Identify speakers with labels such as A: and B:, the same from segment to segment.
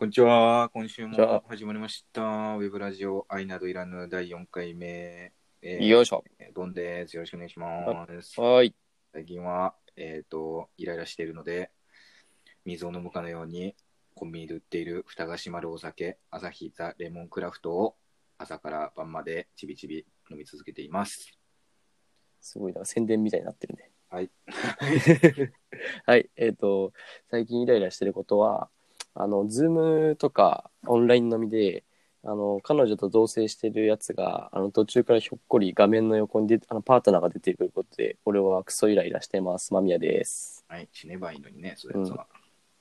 A: こんにちは。今週も始まりました。ウェブラジオ愛などいらぬ第4回目。えー
B: よいしょ。
A: ドンです。よろしくお願いします。
B: はーい。
A: 最近は、えっ、と、イライラしているので、水を飲むかのように、コンビニで売っている蓋が閉まるお酒、アサヒザ・レモンクラフトを朝から晩までちびちび飲み続けています。
B: すごいな、宣伝みたいになってるね。
A: はい。
B: はい。えっ、と、最近イライラしてることは、あの、ズームとかオンライン飲みで、あの、彼女と同棲してるやつが、あの、途中からひょっこり画面の横に出て、あの、パートナーが出てくることで、俺はクソイライラしてます。間宮です。
A: はい。死ねばいいのにね、そういうやつは。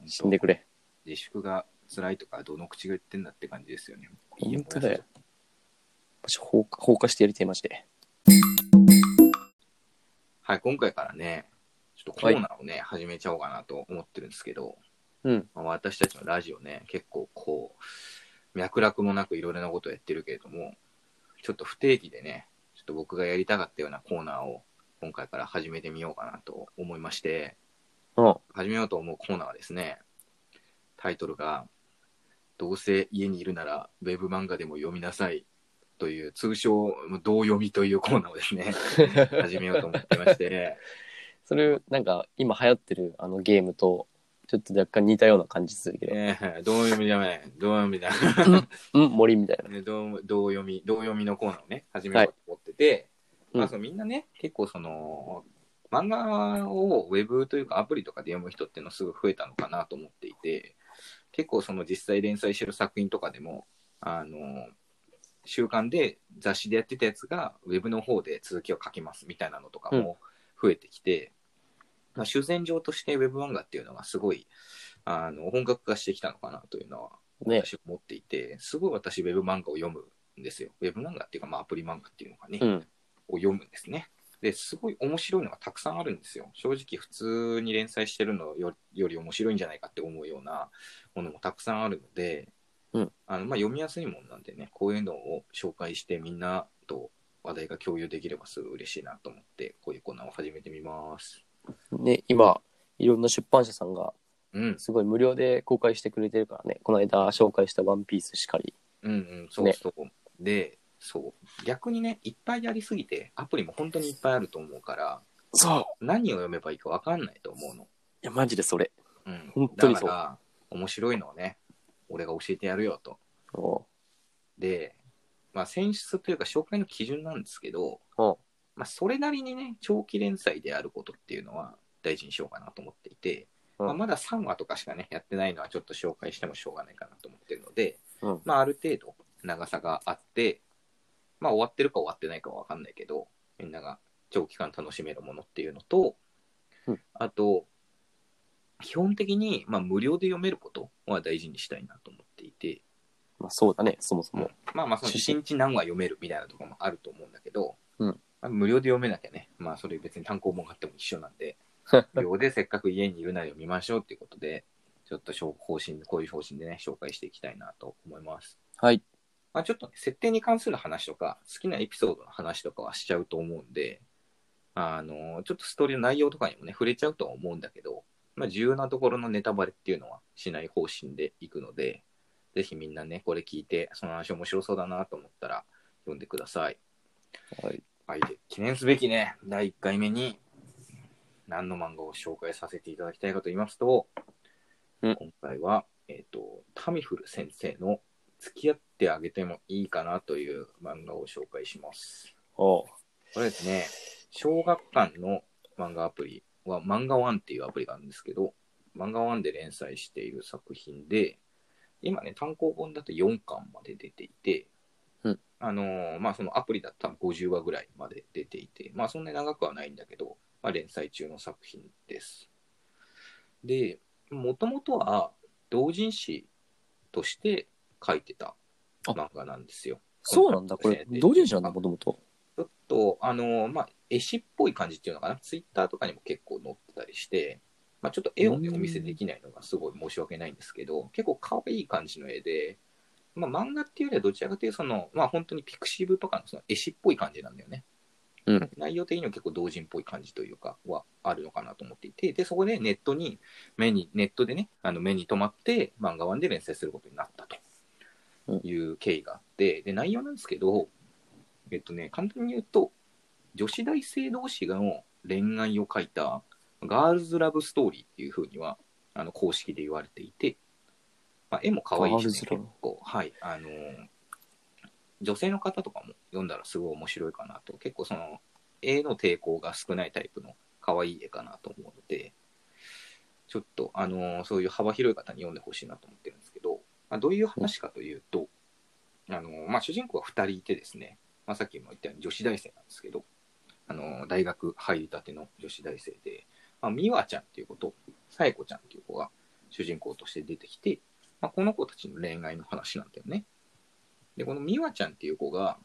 B: 死んでくれ。
A: 自粛が辛いとか、どの口が言ってんだって感じですよね。
B: 本当だよ。マジ放火放火してやりてえ、マジで。
A: はい、今回からね、ちょっとコーナーをね、始めちゃおうかなと思ってるんですけど、
B: うん。
A: まあ、私たちのラジオね、結構こう、脈絡もなくいろいろなことをやってるけれども、ちょっと不定期でね、ちょっと僕がやりたかったようなコーナーを今回から始めてみようかなと思いまして、
B: うん。
A: 始めようと思うコーナーはですね、タイトルが、どうせ家にいるならウェブ漫画でも読みなさいという通称、同読みというコーナーをですね、始めようと思ってまして、
B: それ、なんか、今流行ってるあのゲームと、ちょっと若干似たような感じするけど、
A: ええ同読みじゃない、同読みだ。
B: うん、森みたいな。
A: ね同同読み、同読みのコーナーをね、始めようと思ってて、
B: うん。
A: まあそのみんなね、結構その、漫画をウェブというかアプリとかで読む人っていうのすごい増えたのかなと思っていて、結構その実際連載してる作品とかでも、あの、週刊で雑誌でやってたやつがウェブの方で続きを書きますみたいなのとかも増えてきて、まあ、主戦場としてウェブ漫画っていうのがすごいあの本格化してきたのかなというのは
B: ね。
A: 私は思っていて、すごい私、ウェブ漫画を読むんですよ。ウェブ漫画っていうか、まあ、アプリ漫画っていうのかね、
B: うん。
A: を読むんですね。で、すごい面白いのがたくさんあるんですよ。正直、普通に連載してるのよより面白いんじゃないかって思うようなものもたくさんあるので、
B: うん
A: あのまあ、読みやすいもんなんでね、こういうのを紹介して、みんなと話題が共有できればすごい嬉しいなと思って、こういうコーナーを始めてみます。
B: ね、今、いろんな出版社さんが、
A: うん、
B: すごい無料で公開してくれてるからね、この間紹介したワンピースしかり。
A: うんうん、そうそう。で、そう。逆にね、いっぱいやりすぎて、アプリも本当にいっぱいあると思うから、
B: そう。
A: 何を読めばいいか分かんないと思うの。
B: いや、マジでそれ。
A: うん。
B: 本当にそう
A: だから、面白いのをね、俺が教えてやるよと。
B: お
A: で、まあ、選出というか紹介の基準なんですけど、
B: う
A: まあ、それなりにね、長期連載であることっていうのは大事にしようかなと思っていて、
B: うん。
A: まあ、まだ3話とかしかね、やってないのはちょっと紹介してもしょうがないかなと思ってるので、
B: うん。
A: まあ、ある程度長さがあって、まあ、終わってるか終わってないかは分かんないけど、みんなが長期間楽しめるものっていうのと、
B: うん。
A: あと、基本的に、まあ、無料で読めることは大事にしたいなと思っていて、
B: まあそうだね、そもそも。
A: まあまあ、その
B: 趣
A: 1日何話読めるみたいなところもあると思うんだけど、
B: うん。
A: まあ、無料で読めなきゃね、まあ、それ別に単行本があっても一緒なんで、無料でせっかく家にいるなら読みましょうっていうことで、ちょっと方針、こういう方針でね、紹介していきたいなと思います。
B: はい。
A: まあ、ちょっとね、設定に関する話とか、好きなエピソードの話とかはしちゃうと思うんで、あの、ちょっとストーリーの内容とかにもね、触れちゃうとは思うんだけど、まあ、重要なところのネタバレっていうのはしない方針でいくので、ぜひみんなね、これ聞いて、その話面白そうだなと思ったら、読んでください。
B: はい。
A: はい、で記念すべきね、第1回目に、何の漫画を紹介させていただきたいかと言いますと、
B: うん
A: 今回は、えっ、と、タミフル先生の付き合ってあげてもいいかなという漫画を紹介します。
B: おう
A: これですね、小学館の漫画アプリは、漫画ワンっていうアプリがあるんですけど、漫画ワンで連載している作品で、今ね、単行本だと4巻まで出ていて、
B: うん
A: あのーまあそのアプリだったら50話ぐらいまで出ていて、まあそんなに長くはないんだけど、まあ連載中の作品です。で、もともとは同人誌として書いてた漫画なんですよ。
B: そうなんだ、これ、同人誌なんだ、もともと。
A: ちょっと、あの、まあ、絵師っぽい感じっていうのかな、ツイッターとかにも結構載ってたりして、まあ、ちょっと絵をね、
B: うん
A: お見せできないのがすごい申し訳ないんですけど、結構可愛い感じの絵で、まあ、漫画っていうよりはどちらかというと、その、まあ、本当にピクシブとかのその絵師っぽい感じなんだよね。
B: うん。
A: 内容的には結構同人っぽい感じというか、はあるのかなと思っていて、で、そこでネットに、目に、ネットでね、あの目に留まって漫画版で連載することになったという経緯があって、で、内容なんですけど、えっとね、簡単に言うと、女子大生同士の恋愛を書いたガールズラブストーリーっていう風には、あの、公式で言われていて、まあ、絵も可愛いし、ね、結構、はい、あのー女性の方とかも読んだらすごい面白いかなと、結構その、絵の抵抗が少ないタイプの可愛い絵かなと思うので、ちょっと、あのーそういう幅広い方に読んでほしいなと思ってるんですけど、まあ、どういう話かというと、あのーまあ、主人公が2人いてですね、まあ、さっきも言ったように女子大生なんですけど、あのー大学入りたての女子大生で、まあ、美和ちゃんっていう子と、さえこちゃんっていう子が主人公として出てきて、まあ、この子たちの恋愛の話なんだよね。で、この美和ちゃんっていう子が、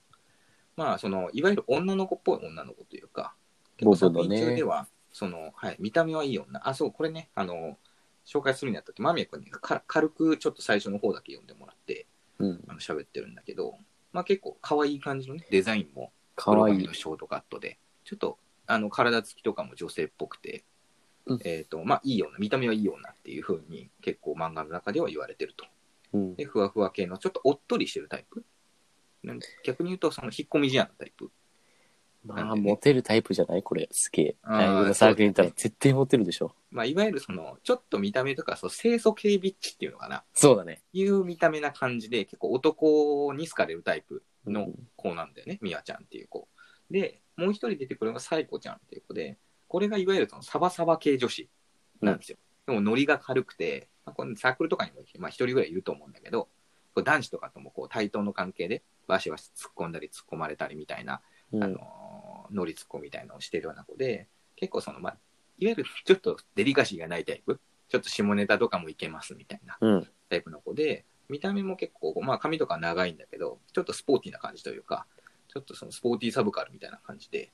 A: まあ、その、いわゆる女の子っぽい女の子というか、結構作品中では、その、はい、見た目はいい女。あ、そう、これね、あの、紹介するにあたって、間宮君にか軽くちょっと最初の方だけ読んでもらって、
B: うん。
A: あの喋ってるんだけど、まあ結構可愛い感じのね、デザインも、
B: かわいい
A: 黒髪の。ショートカットで、ちょっと、あの、体つきとかも女性っぽくて、
B: うん
A: えっ、と、まあ、いいような、見た目はいいようなっていう風に、結構漫画の中では言われてると。
B: うん。
A: で、ふわふわ系の、ちょっとおっとりしてるタイプ。逆に言うと、その、引っ込み思案のタイプ。
B: まあ、
A: ね
B: モテるタイプじゃないこれ、すげえ。
A: あ
B: イブのサークルにいたら絶対モテるでしょ。
A: まあ、いわゆるその、ちょっと見た目とか、そう、清楚系ビッチっていうのかな。
B: そうだね。
A: いう見た目な感じで、結構男に好かれるタイプの
B: うん
A: 子なんだよね、美和ちゃんっていう子。で、もう一人出てくるのがサイコちゃんっていう子で、これがいわゆるそのサバサバ系女子なんですよ。でもノリが軽くて、まあ、このサークルとかにもまあ一人ぐらいいると思うんだけど、こう男子とかともこう対等の関係で、バシバシ突っ込んだり突っ込まれたりみたいな、
B: うん
A: あのーノリ突っ込みみたいなのをしてるような子で、結構その、まあ、いわゆるちょっとデリカシーがないタイプ、ちょっと下ネタとかもいけますみたいな
B: うん。
A: タイプの子で、見た目も結構、まあ髪とか長いんだけど、ちょっとスポーティーな感じというか、ちょっとそのスポーティーサブカルみたいな感じで、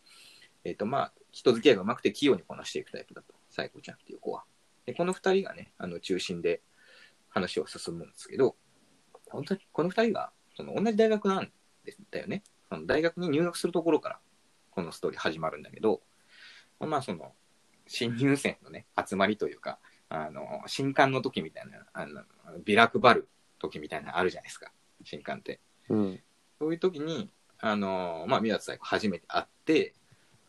A: えっ、とまあ、人付き合いがうまくて器用にこなしていくタイプだと、サイコちゃんっていう子は。で、この二人がね、あの中心で話を進むんですけど、本当にこの二人がその同じ大学なんですだよね。その大学に入学するところから、このストーリー始まるんだけど、まあその、新入生のね、集まりというか、あの、新刊の時みたいな、あの、ビラ配る時みたいなのあるじゃないですか。新刊って。
B: うん。
A: そういう時に、あの、まあ、宮津サイコ初めて会って、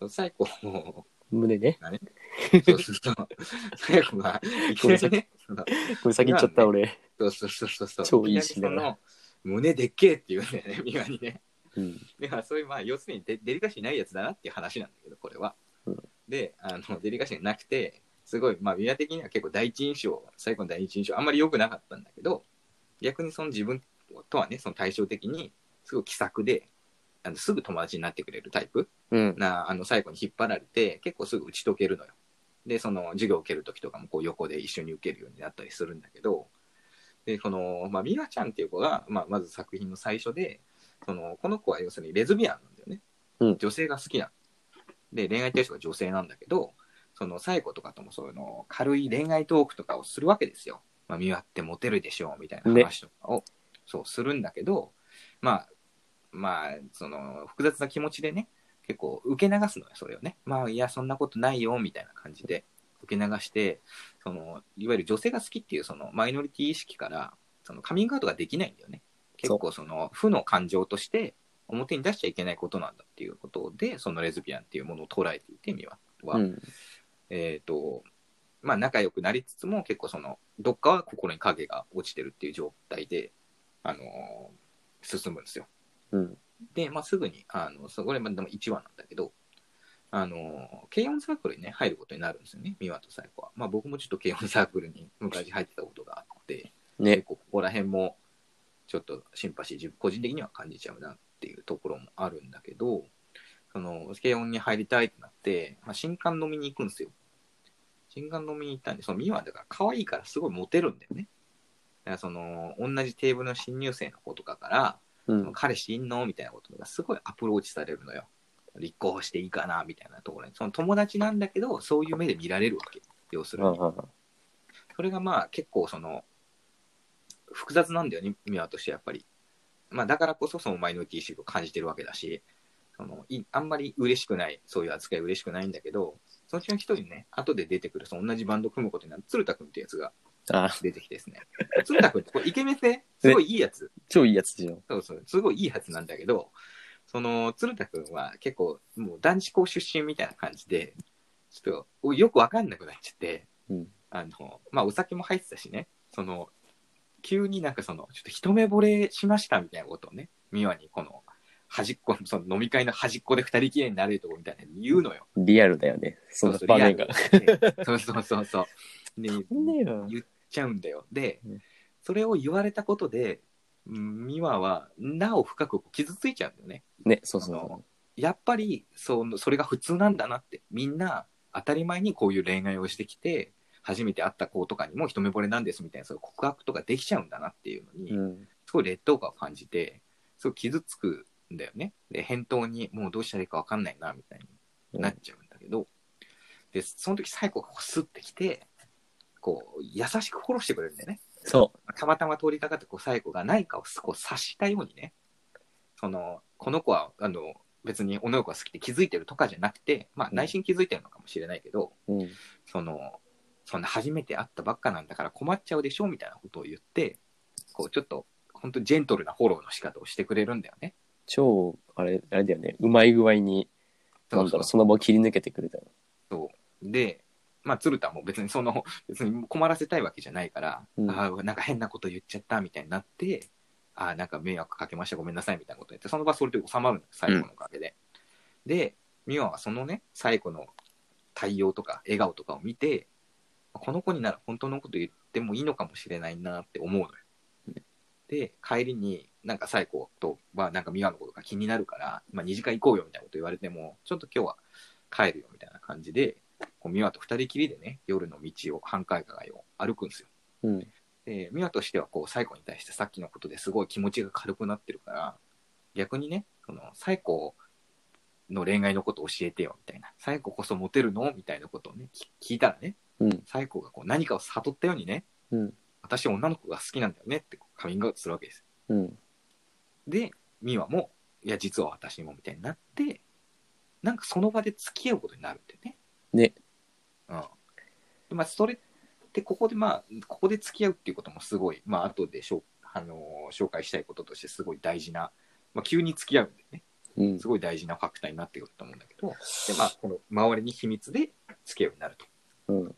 A: そのサイコを、
B: 胸ね。
A: そうそうそう、サイコが、いきなりね、その
B: これ先言っちゃった俺。
A: そうそうそうそうそう、
B: 超いい
A: き
B: シーンだな
A: なりその、胸でっけえっていうね、宮にね。
B: うん。
A: で、まあ、そういう、まあ、要するにデデリカシーないやつだなっていう話なんだけど、これは。
B: うん
A: で、あの、デリカシーがなくて、すごい、まあ、宮的には結構第一印象、最後の第一印象、あんまり良くなかったんだけど、逆にその自分とはね、その対照的に、すごい気さくで、あのすぐ友達になってくれるタイプ？
B: うん。
A: な、あの、最後に引っ張られて、結構すぐ打ち解けるのよ。で、その、授業を受けるときとかも、こう、横で一緒に受けるようになったりするんだけど、で、この、まあ、美和ちゃんっていう子が、まあ、まず作品の最初で、その、この子は要するにレズビアンなんだよね。
B: うん
A: 女性が好きなの。で、恋愛対象が女性なんだけど、その、最後とかともそういうの、軽い恋愛トークとかをするわけですよ。まあ、美和ってモテるでしょう、みたいな話とかを、そう、するんだけど、まあ、まあ、その、複雑な気持ちでね、結構受け流すのよ、それをね。まあ、いや、そんなことないよ、みたいな感じで受け流して、その、いわゆる女性が好きっていう、その、マイノリティ意識から、その、カミングアウトができないんだよね。結構、その、負の感情として、表に出しちゃいけないことなんだっていうことで、そのレズビアンっていうものを捉えていて、ミワは。
B: うん。
A: えっ、と、まあ仲良くなりつつも結構その、どっかは心に影が落ちてるっていう状態で、あのー進むんですよ。
B: うん。
A: で、まあすぐに、あの、そこでまあでも1話なんだけど、あのー、軽音サークルにね、入ることになるんですよね、ミワとサイコは。まあ僕もちょっと軽音サークルに昔入ってたことがあって、結
B: ね。
A: 構ここら辺もちょっとシンパシー自分個人的には感じちゃうなっていうところもあるんだけどその軽音に入りたいってなって、まあ、新刊飲みに行くんですよ新刊飲みに行ったんでその美和だから可愛いからすごいモテるんだよねだからその同じテーブルの新入生の子とかから
B: うん。
A: 彼氏いんの？みたいなことがすごいアプローチされるのよ。立候補していいかな？みたいなところに。その友達なんだけどそういう目で見られるわけ要するに。それがまあ結構その複雑なんだよね、ミワとしてやっぱり。まあだからこそそのマイノリティ意識を感じてるわけだし、そのいあんまり嬉しくない、そういう扱い嬉しくないんだけど、そのうちの一人ね、後で出てくる、その同じバンド組むことになる鶴田君ってやつが
B: あ
A: 出てきてですね。鶴田君ってこれイケメンで、すごいいいやつ。
B: 超いいやつでしょ。
A: そうそう、すごいいいやつなんだけど、その鶴田君は結構もう男子校出身みたいな感じで、ちょっとよくわかんなくなっちゃって、
B: うん。
A: あの、まあ、お酒も入ってたしね、その、急になんかその、ちょっと一目惚れしましたみたいなことをね、美和にこの、端っこ、その飲み会の端っこで二人きりになれるとこみたいなの言うのよ。
B: リアルだよね。その
A: そう
B: 場面が。
A: そうそうそうそう。で、
B: ねよ。
A: 言っちゃうんだよ。で
B: うん、
A: それを言われたことで、うん美和はなお深く傷ついちゃうんだよね。
B: ね、そうそ
A: あのやっぱりそのそれが普通なんだなってみんな当たり前にこういう恋愛をしてきて初めて会った子とかにも一目惚れなんですみたいなそういう告白とかできちゃうんだなっていうのに、
B: う。うん。
A: すごい劣等感を感じてすごい傷つくんだよねで返答にもうどうしたらいいか分かんないなみたいになっちゃうんだけど、でその時最後がこうスッてきてこう優しくフォローしてくれるんだよね
B: そ
A: たまたま通りかかってこう最後が何かをこう察したようにねそのこの子はあの別に女の子が好きって気づいてるとかじゃなくて、まあ、
B: うん
A: 内心気づいてるのかもしれないけど、
B: う。うん。
A: そのそんな初めて会ったばっかなんだから困っちゃうでしょみたいなことを言ってこうちょっと本当ジェントルなフォローの仕方をしてくれるんだよね。
B: 超、あれ、あれだよね。うまい具合に、なんだろう、その場を切り抜けてくれたよ。
A: で、まあ、鶴田も別にその、別に困らせたいわけじゃないから、
B: うん
A: ああ、なんか変なこと言っちゃったみたいになって、ああ、なんか迷惑かけました、ごめんなさいみたいなこと言って、その場それで収まるんだよ、最後のおかげで。で、美和はそのね、最後の対応とか笑顔とかを見て、この子になら本当のこと言ってもいいのかもしれないなって思うのよ。で、帰りに、なんか最後とは、なんか美和のことが気になるから、まあ、二次会行こうよみたいなこと言われても、ちょっと今日は帰るよみたいな感じで、こう美和と二人きりでね、夜の道を、繁華街を歩くんですよ。
B: うん。
A: で、美和としては、こう、サイコに対してさっきのことですごい気持ちが軽くなってるから、逆にね、その、サイコの恋愛のこと教えてよ、みたいな。サイコこそモテるの？みたいなことをね、き聞いたらね、
B: うん。
A: サイコがこう何かを悟ったようにね、
B: うん。
A: 私は女の子が好きなんだよねってカミングアウトするわけです。
B: うん。
A: で、美和も、いや、実は私もみたいになって、なんかその場で付き合うことになるんだよね。
B: ね。
A: うん。でまあ、それって、ここでまあ、ここで付き合うっていうこともすごい、まあ、後でしょ、あのー紹介したいこととしてすごい大事な、まあ、急に付き合うんでね、
B: うん
A: す。ごい大事なファクターになってくると思うんだけど、で、まあ、この周りに秘密で付き合うようになると。
B: うん。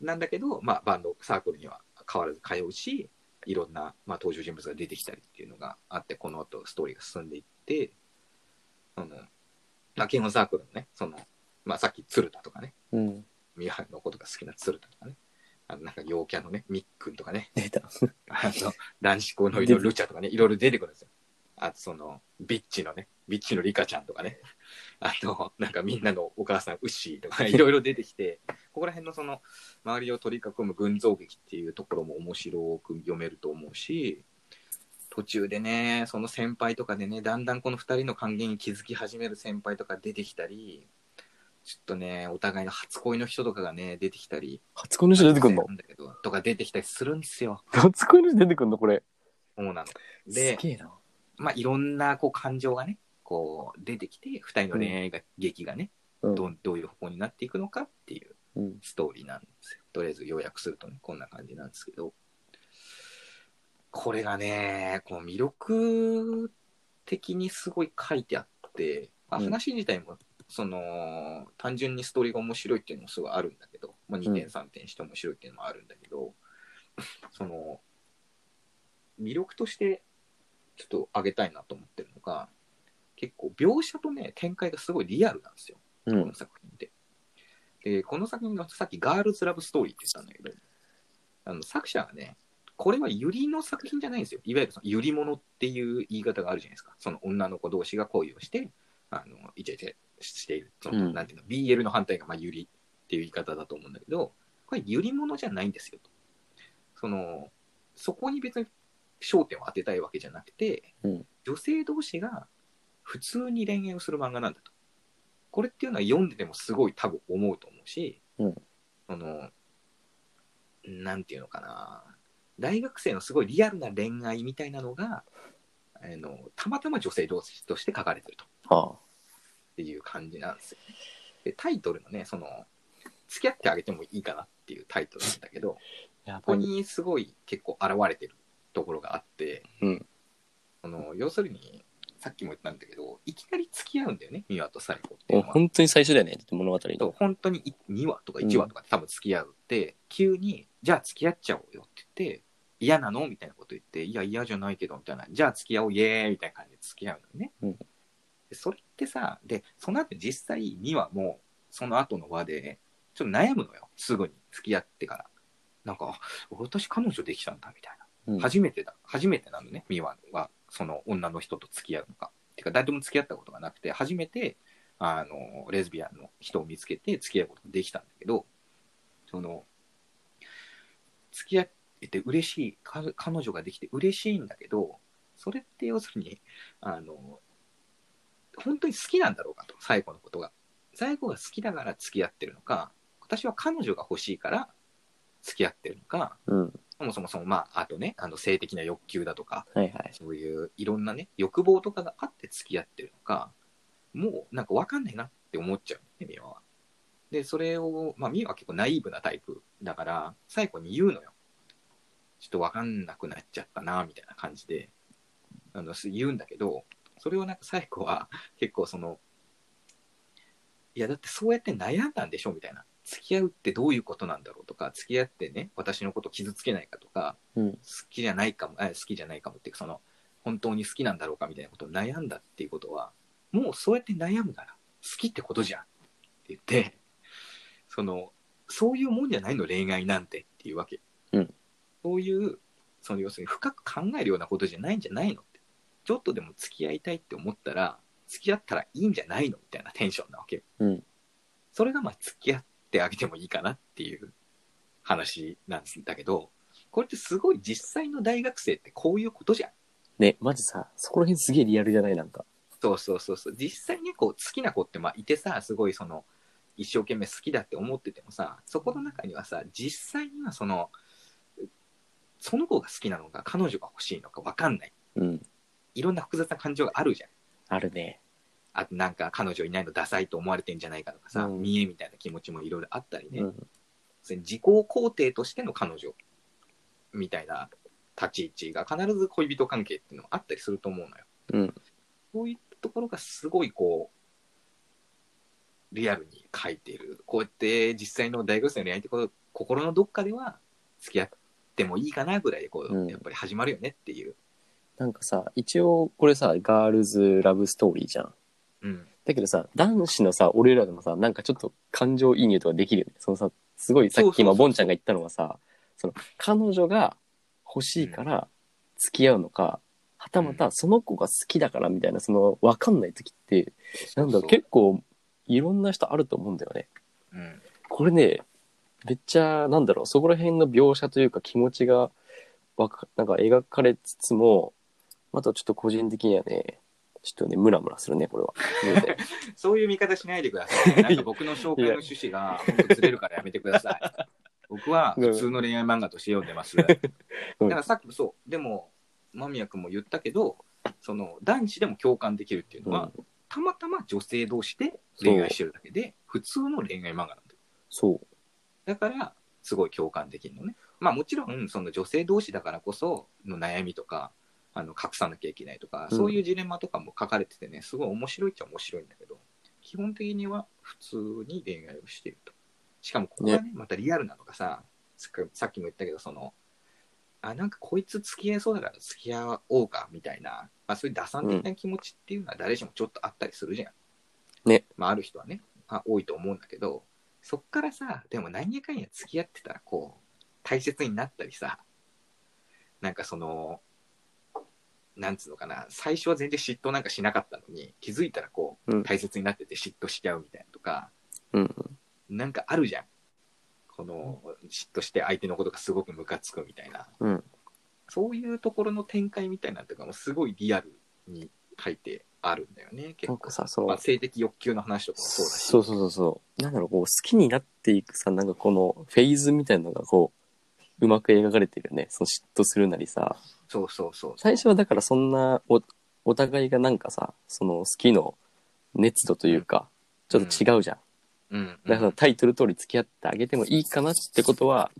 A: なんだけど、まあ、バンド、サークルには変わらず通うし、いろんな、まあ、登場人物が出てきたりっていうのがあって、この後ストーリーが進んでいって、その、まあ、ケンオサークルのね、その、まあ、さっき鶴田とかね、
B: うん。
A: ミハのことが好きな鶴田とかね、あの、なんか陽キャのね、ミックンとかね、
B: 出た。
A: あの、男子校のいろいろルチャとかね、いろいろ出てくるんですよ。あと、その、ビッチのね、ビッチのリカちゃんとかね、あと、なんかみんなのお母さん、ウッシーとかね、いろいろ出てきて、ここら辺のその、周りを取り囲む群像劇っていうところも面白く読めると思うし、途中でね、その先輩とかでね、だんだんこの二人の関係に気づき始める先輩とか出てきたり、ちょっとね、お互いの初恋の人とかがね、出てきたり、
B: 初恋の人出てくんの？
A: なんだけど、とか出てきたりするんですよ。
B: 初恋の人出てくんのこれ。
A: そうなの。
B: す
A: で、
B: げえな。
A: まあ、いろんなこう感情がね、こう出てきて、二人の恋愛が、劇がね、
B: うん。
A: どうどういう方向になっていくのかっていう
B: うん。
A: ストーリーなんですよ。とりあえず要約するとね、こんな感じなんですけど、これがね、この魅力的にすごい書いてあって、まあ、
B: うん
A: 話自体も、その、単純にストーリーが面白いっていうのもすごいあるんだけど、まあ、2点3点して面白いっていうのもあるんだけど、その、魅力としてちょっと挙げたいなと思ってるのが、結構描写とね、展開がすごいリアルなんですよ。
B: うん
A: この。作品って。で、この作品がさっきガールズラブストーリーって言ったんだけど、あの作者がね、これはユリの作品じゃないんですよ。いわゆるそのユリモノっていう言い方があるじゃないですか。その女の子同士が恋をして、あの、イチャイチャしている。その、
B: うん
A: なんていうの、BL の反対がまあユリっていう言い方だと思うんだけど、これユリモノじゃないんですよと。その、そこに別に焦点を当てたいわけじゃなくて、
B: うん
A: 女性同士が普通に恋愛をする漫画なんだと。これっていうのは読んでてもすごい多分思うと思うし、
B: うん
A: その、なんていうのかな、大学生のすごいリアルな恋愛みたいなのが、あのたまたま女性同士として書かれてると。
B: は
A: っていう感じなんですよね。で、タイトルのね、その、付き合ってあげてもいいかなっていうタイトルなんだけど、ここ。にすごい結構現れてるところがあって、
B: うん。
A: その要するに、さっきも言ったんだけど、いきなり付き合うんだよね、ミワとサイコって
B: 本当に最初だよね、だって物語
A: そう
B: の。
A: 本当に2話とか1話とかで多分付き合うって、急に、じゃあ付き合っちゃおうよって言って、嫌なのみたいなこと言って、いや、嫌じゃないけど、みたいな、じゃあ付き合おう、イエーイみたいな感じで付き合うのね。
B: うん
A: でそれってさ、で、その後実際2話も、その後の輪で、ちょっと悩むのよ、すぐに付き合ってから。なんか、あ私彼女できたんだ、みたいな。
B: うん
A: 初めてだ。初めてなのね、ミワは、その女の人と付き合うのが。てか、誰とも付き合ったことがなくて、初めて、あの、レズビアンの人を見つけて付き合うことができたんだけど、その、付き合ってて嬉しい、か彼女ができて嬉しいんだけど、それって要するに、あの、本当に好きなんだろうかと、最後のことが。最後が好きだから付き合ってるのか、私は彼女が欲しいから付き合ってるのか、
B: うん。
A: そもそもその、まあ、あとね、あの性的な欲求だとか、
B: はいはい。
A: そういういろんなね、欲望とかがあって付き合ってるのか、もうなんか分かんないなって思っちゃうね、ミワは。で、それを、まあ、ミワは結構ナイーブなタイプだから、最後に言うのよ。ちょっと分かんなくなっちゃったな、みたいな感じで、あの、す言うんだけど、それをなんか最後は結構その、いや、だってそうやって悩んだんでしょみたいな。付き合うってどういうことなんだろうとか、付き合ってね、私のこと傷つけないかとか、
B: うん。
A: 好きじゃないかも、え好きじゃないかもっていうか、その、本当に好きなんだろうかみたいなことを悩んだっていうことは、もうそうやって悩むなら、好きってことじゃんって言って、その、そういうもんじゃないの、恋愛なんてっていうわけ。
B: うん
A: そういう、その要するに深く考えるようなことじゃないんじゃないの。ちょっとでも付き合いたいって思ったら、付き合ったらいいんじゃないのみたいなテンションなわけ。
B: うん。
A: それがまあ付き合ってあげてもいいかなっていう話なんだけど、これってすごい実際の大学生ってこういうことじゃん。
B: ね、マジさ、そこら辺すげえリアルじゃないなんか。
A: そうそうそうそう。実際にこう好きな子ってまあいてさ、すごいその一生懸命好きだって思っててもさ、そこの中にはさ、実際にはその、その子が好きなのか彼女が欲しいのか分かんない。
B: うん。
A: いろんな複雑な感情があるじゃん。
B: あるね。
A: あとなんか彼女いないのダサいと思われてんじゃないかとかさ、
B: うん
A: 見えみたいな気持ちもいろいろあったりね。
B: うん。
A: それ自己肯定としての彼女みたいな立ち位置が必ず恋人関係っていうのもあったりすると思うのよ。
B: うん。
A: そういったところがすごいこう、リアルに書いている。こうやって実際の大学生の恋愛ってこと、心のどっかでは付き合ってもいいかなぐらいでこう、
B: うん
A: やっぱり始まるよねっていう。
B: なんかさ、一応これさ、ガールズラブストーリーじゃん。
A: うん。
B: だけどさ、男子のさ、俺らでもさ、なんかちょっと感情移入とかできるよね。そのさ、すごいさっき
A: そうそうそうそう
B: 今、ボンちゃんが言ったのはさ、その、彼女が欲しいから付き合うのか、はたまたその子が好きだからみたいな、その、わかんない時って、なんだろう、結構、いろんな人あると思うんだよね。
A: うん。
B: これね、めっちゃ、なんだろう、そこら辺の描写というか気持ちが、わか、なんか描かれつつも、あとちょっと個人的にはね、ちょっとね、ムラムラするね、これは。
A: そういう見方しないでください。なんか僕の紹介の趣旨が本当ずれるからやめてください。僕は普通の恋愛漫画として読んでます。だからさっきもそう、でも、間宮君も言ったけど、その男子でも共感できるっていうのは、たまたま女性同士で恋愛してるだけで、普通の恋愛漫画なんだよ。
B: そう。
A: だから、すごい共感できるのね。まあもちろん、その女性同士だからこその悩みとか、あの隠さなきゃいけないとか、
B: うん
A: そういうジレンマとかも書かれててね、すごい面白いっちゃ面白いんだけど、基本的には普通に恋愛をしていると。しかもここがね、またリアルなのがさ、さっきも言ったけど、その、あ、なんかこいつ付き合いそうだから付き合おうか、みたいな、まあそういう打算的な気持ちっていうのは誰しもちょっとあったりするじゃん。
B: ね。
A: まあある人はね、あ多いと思うんだけど、そっからさ、でも何やかんや付き合ってたらこう、大切になったりさ、なんかその、なんつうのかな、最初は全然嫉妬なんかしなかったのに、気づいたらこう、
B: うん
A: 大切になってて嫉妬しちゃうみたいなとか、
B: うん。
A: なんかあるじゃん。この、嫉妬して相手のことがすごくムカつくみたいな。
B: うん。
A: そういうところの展開みたいなのとかもすごいリアルに書いてあるんだよね、結構。
B: さ、その、
A: まあ、性的欲求の話とかもそうだし。
B: そうそうそうそう。なんだろう、こう、好きになっていくさ、なんかこのフェーズみたいなのがこう、うまく描かれてるよね。その嫉妬するなりさ。
A: そうそうそう。
B: 最初はだからそんなお、お互いがなんかさ、その好きの熱度というか、ちょっと違うじゃん。
A: うん。
B: だからタイトル通り付き合ってあげてもいいかなってことは、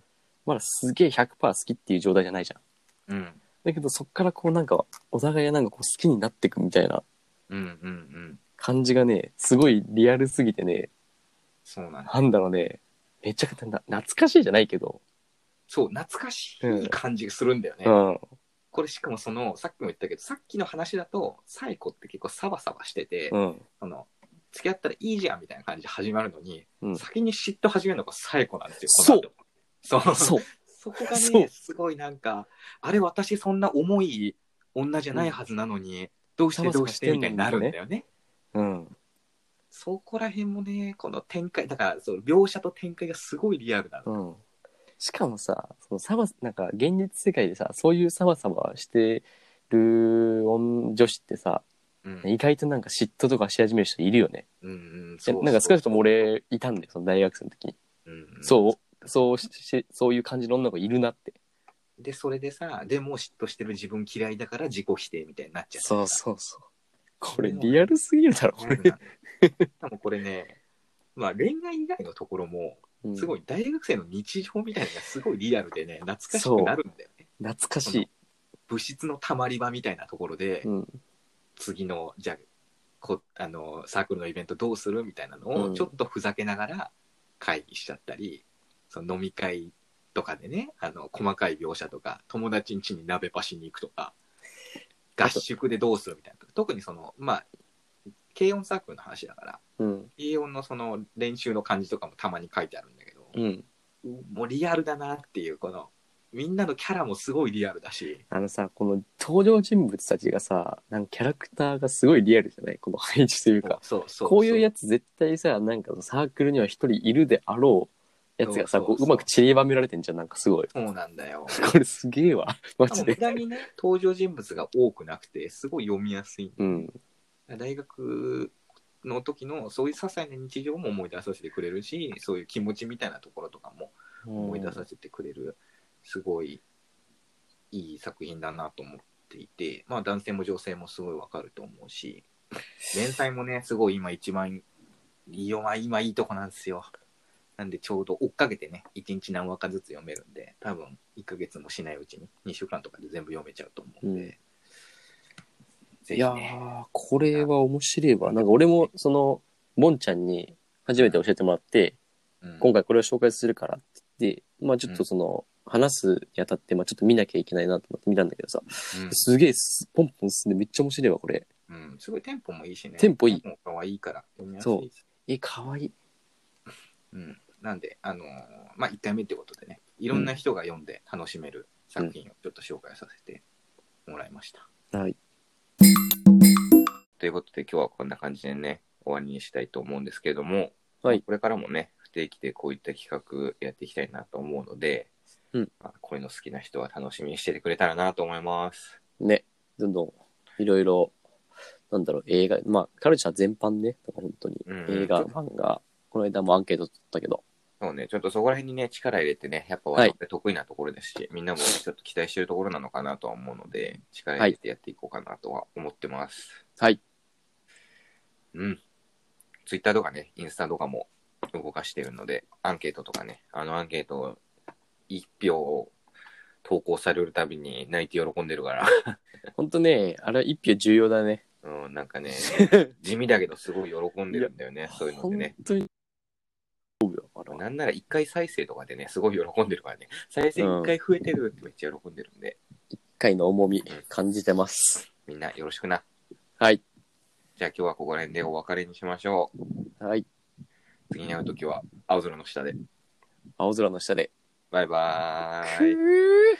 B: まだすげえ100%好きっていう状態じゃないじゃん。
A: うん。
B: だけどそっからこうなんか、お互いがなんかこう好きになっていくみたいな
A: うん。うん。うん。
B: 感じがね、すごいリアルすぎてね、
A: そうなんだ。
B: なんだろうね、めちゃくちゃな懐かしいじゃないけど、
A: そう、懐かしい感じがするんだよね。
B: うん。
A: これしかもその、さっきも言ったけど、さっきの話だと、サイコって結構サバサバしてて、
B: うん。
A: その、付き合ったらいいじゃんみたいな感じで始まるのに、
B: うん
A: 先に嫉妬始めるのがサイコなんですよ、
B: そう
A: そう。
B: そう。
A: そこがね、すごいなんか、あれ私そんな重い女じゃないはずなのに、どうしてどうしてみたいになるんだよね。
B: うん。
A: そこら辺もね、この展開、だからそう描写と展開がすごいリアルなの。
B: うん。しかもさ、そのサバ、なんか現実世界でさ、そういうサバサバしてる女女子ってさ、
A: うん。
B: 意外となんか嫉妬とかし始める人いるよね。
A: うんうん、
B: でなんか少なくとも、俺いたんだよ、その大学生の時に。
A: うんうん
B: そう、そうし し、そういう感じの女の子いるなって。
A: で、それでさ、でも嫉妬してる自分嫌いだから自己否定みたいになっちゃう。
B: そうそうそう。これリアルすぎるだろ、これ。
A: 多分これね、まあ恋愛以外のところも、
B: うん
A: すごい大学生の日常みたいなのがすごいリアルでね、懐かしくなるんだよね。
B: 懐かしい。
A: 物質のたまり場みたいなところで、
B: うん。
A: 次の、じゃあ、こあのサークルのイベントどうするみたいなの
B: うん
A: をちょっとふざけながら会議しちゃったり、その飲み会とかでねあの細かい描写とか友達ん家に鍋パしに行くとか合宿でどうするみたいな特にそのまあ軽音サークルの話だから
B: うん。
A: 軽音のその練習の感じとかもたまに書いてあるんだけど、
B: うん。
A: もうリアルだなっていうこのみんなのキャラもすごいリアルだし
B: あのさ、この登場人物たちがさ、なんかキャラクターがすごいリアルじゃない？この配置というか。
A: そうそう
B: こういうやつ絶対さ、なんかサークルには一人いるであろうやつがさ、こううまく散りばめられてんじゃん、なんかすごい。
A: そうなんだよ
B: これすげえわ。マジで
A: 無。駄にね登場人物が多くなくてすごい読みやすい
B: うん。
A: 大学の時のそういう些細な日常も思い出させてくれるしそういう気持ちみたいなところとかも思い出させてくれる、すごいいい作品だなと思っていてまあ男性も女性もすごいわかると思うし連載もねすごい今一番いいよまあ今いいとこなんですよ。なんでちょうど追っかけてね1日何話かずつ読めるんで多分1ヶ月もしないうちに2週間とかで全部読めちゃうと思うんで、
B: うん
A: ぜ
B: いやこれは面白いわ。なんか俺も、その、ボンちゃんに初めて教えてもらって、
A: うん
B: 今回これを紹介するからって言って、まあちょっとその、話すにあたって、まあちょっと見なきゃいけないなと思って見たんだけどさ、
A: うん
B: すげえすポンポン進んでめっちゃ面白いわ、これ。
A: うん、すごいテンポもいいしね。
B: テンポいい
A: も可愛いから読みやすいです。
B: え、かわいい。
A: うん。なんで、あのーまあ、1回目ってことでね、いろんな人が読んで楽しめる作品をちょっと紹介させてもらいました。
B: はい。
A: ということで、今日はこんな感じでね、終わりにしたいと思うんですけれども、
B: はい。
A: これからもね、不定期でこういった企画やっていきたいなと思うので、
B: うん。
A: まあ、こういうの好きな人は楽しみにしててくれたらなと思います。
B: ね、どんどん、いろいろ、なんだろう、映画、まあ、カルチャー全般ね、本当に、
A: うん
B: 映画、漫画、この間もアンケート取ったけど、
A: そうね、ちょっとそこら辺にね、力入れてね、やっぱ
B: はい。
A: 我々得意なところですし、みんなもちょっと期待してるところなのかなとは思うので、力入れてやっていこうかなとは思ってます。
B: はい。
A: うん。ツイッターとかね、インスタとかも動かしてるので、アンケートとかね、あのアンケート一票投稿されるたびに泣いて喜んでるから、
B: 本当ね、あれは一票重要だね。
A: うん、なんかね、地味だけどすごい喜んでるんだよね、そういうのでね。
B: 本当に。そうよ、あれは
A: なんなら一回再生とかでね、すごい喜んでるからね、再生一回増えてるってめっちゃ喜んでるんで、
B: 一回の重み感じてます。
A: みんなよろしくな。
B: はい。
A: じゃあ今日はここら辺でお別れにしましょう。
B: はい。
A: 次に会うときは青空の下で。
B: 青空の下で。
A: バイバーイ。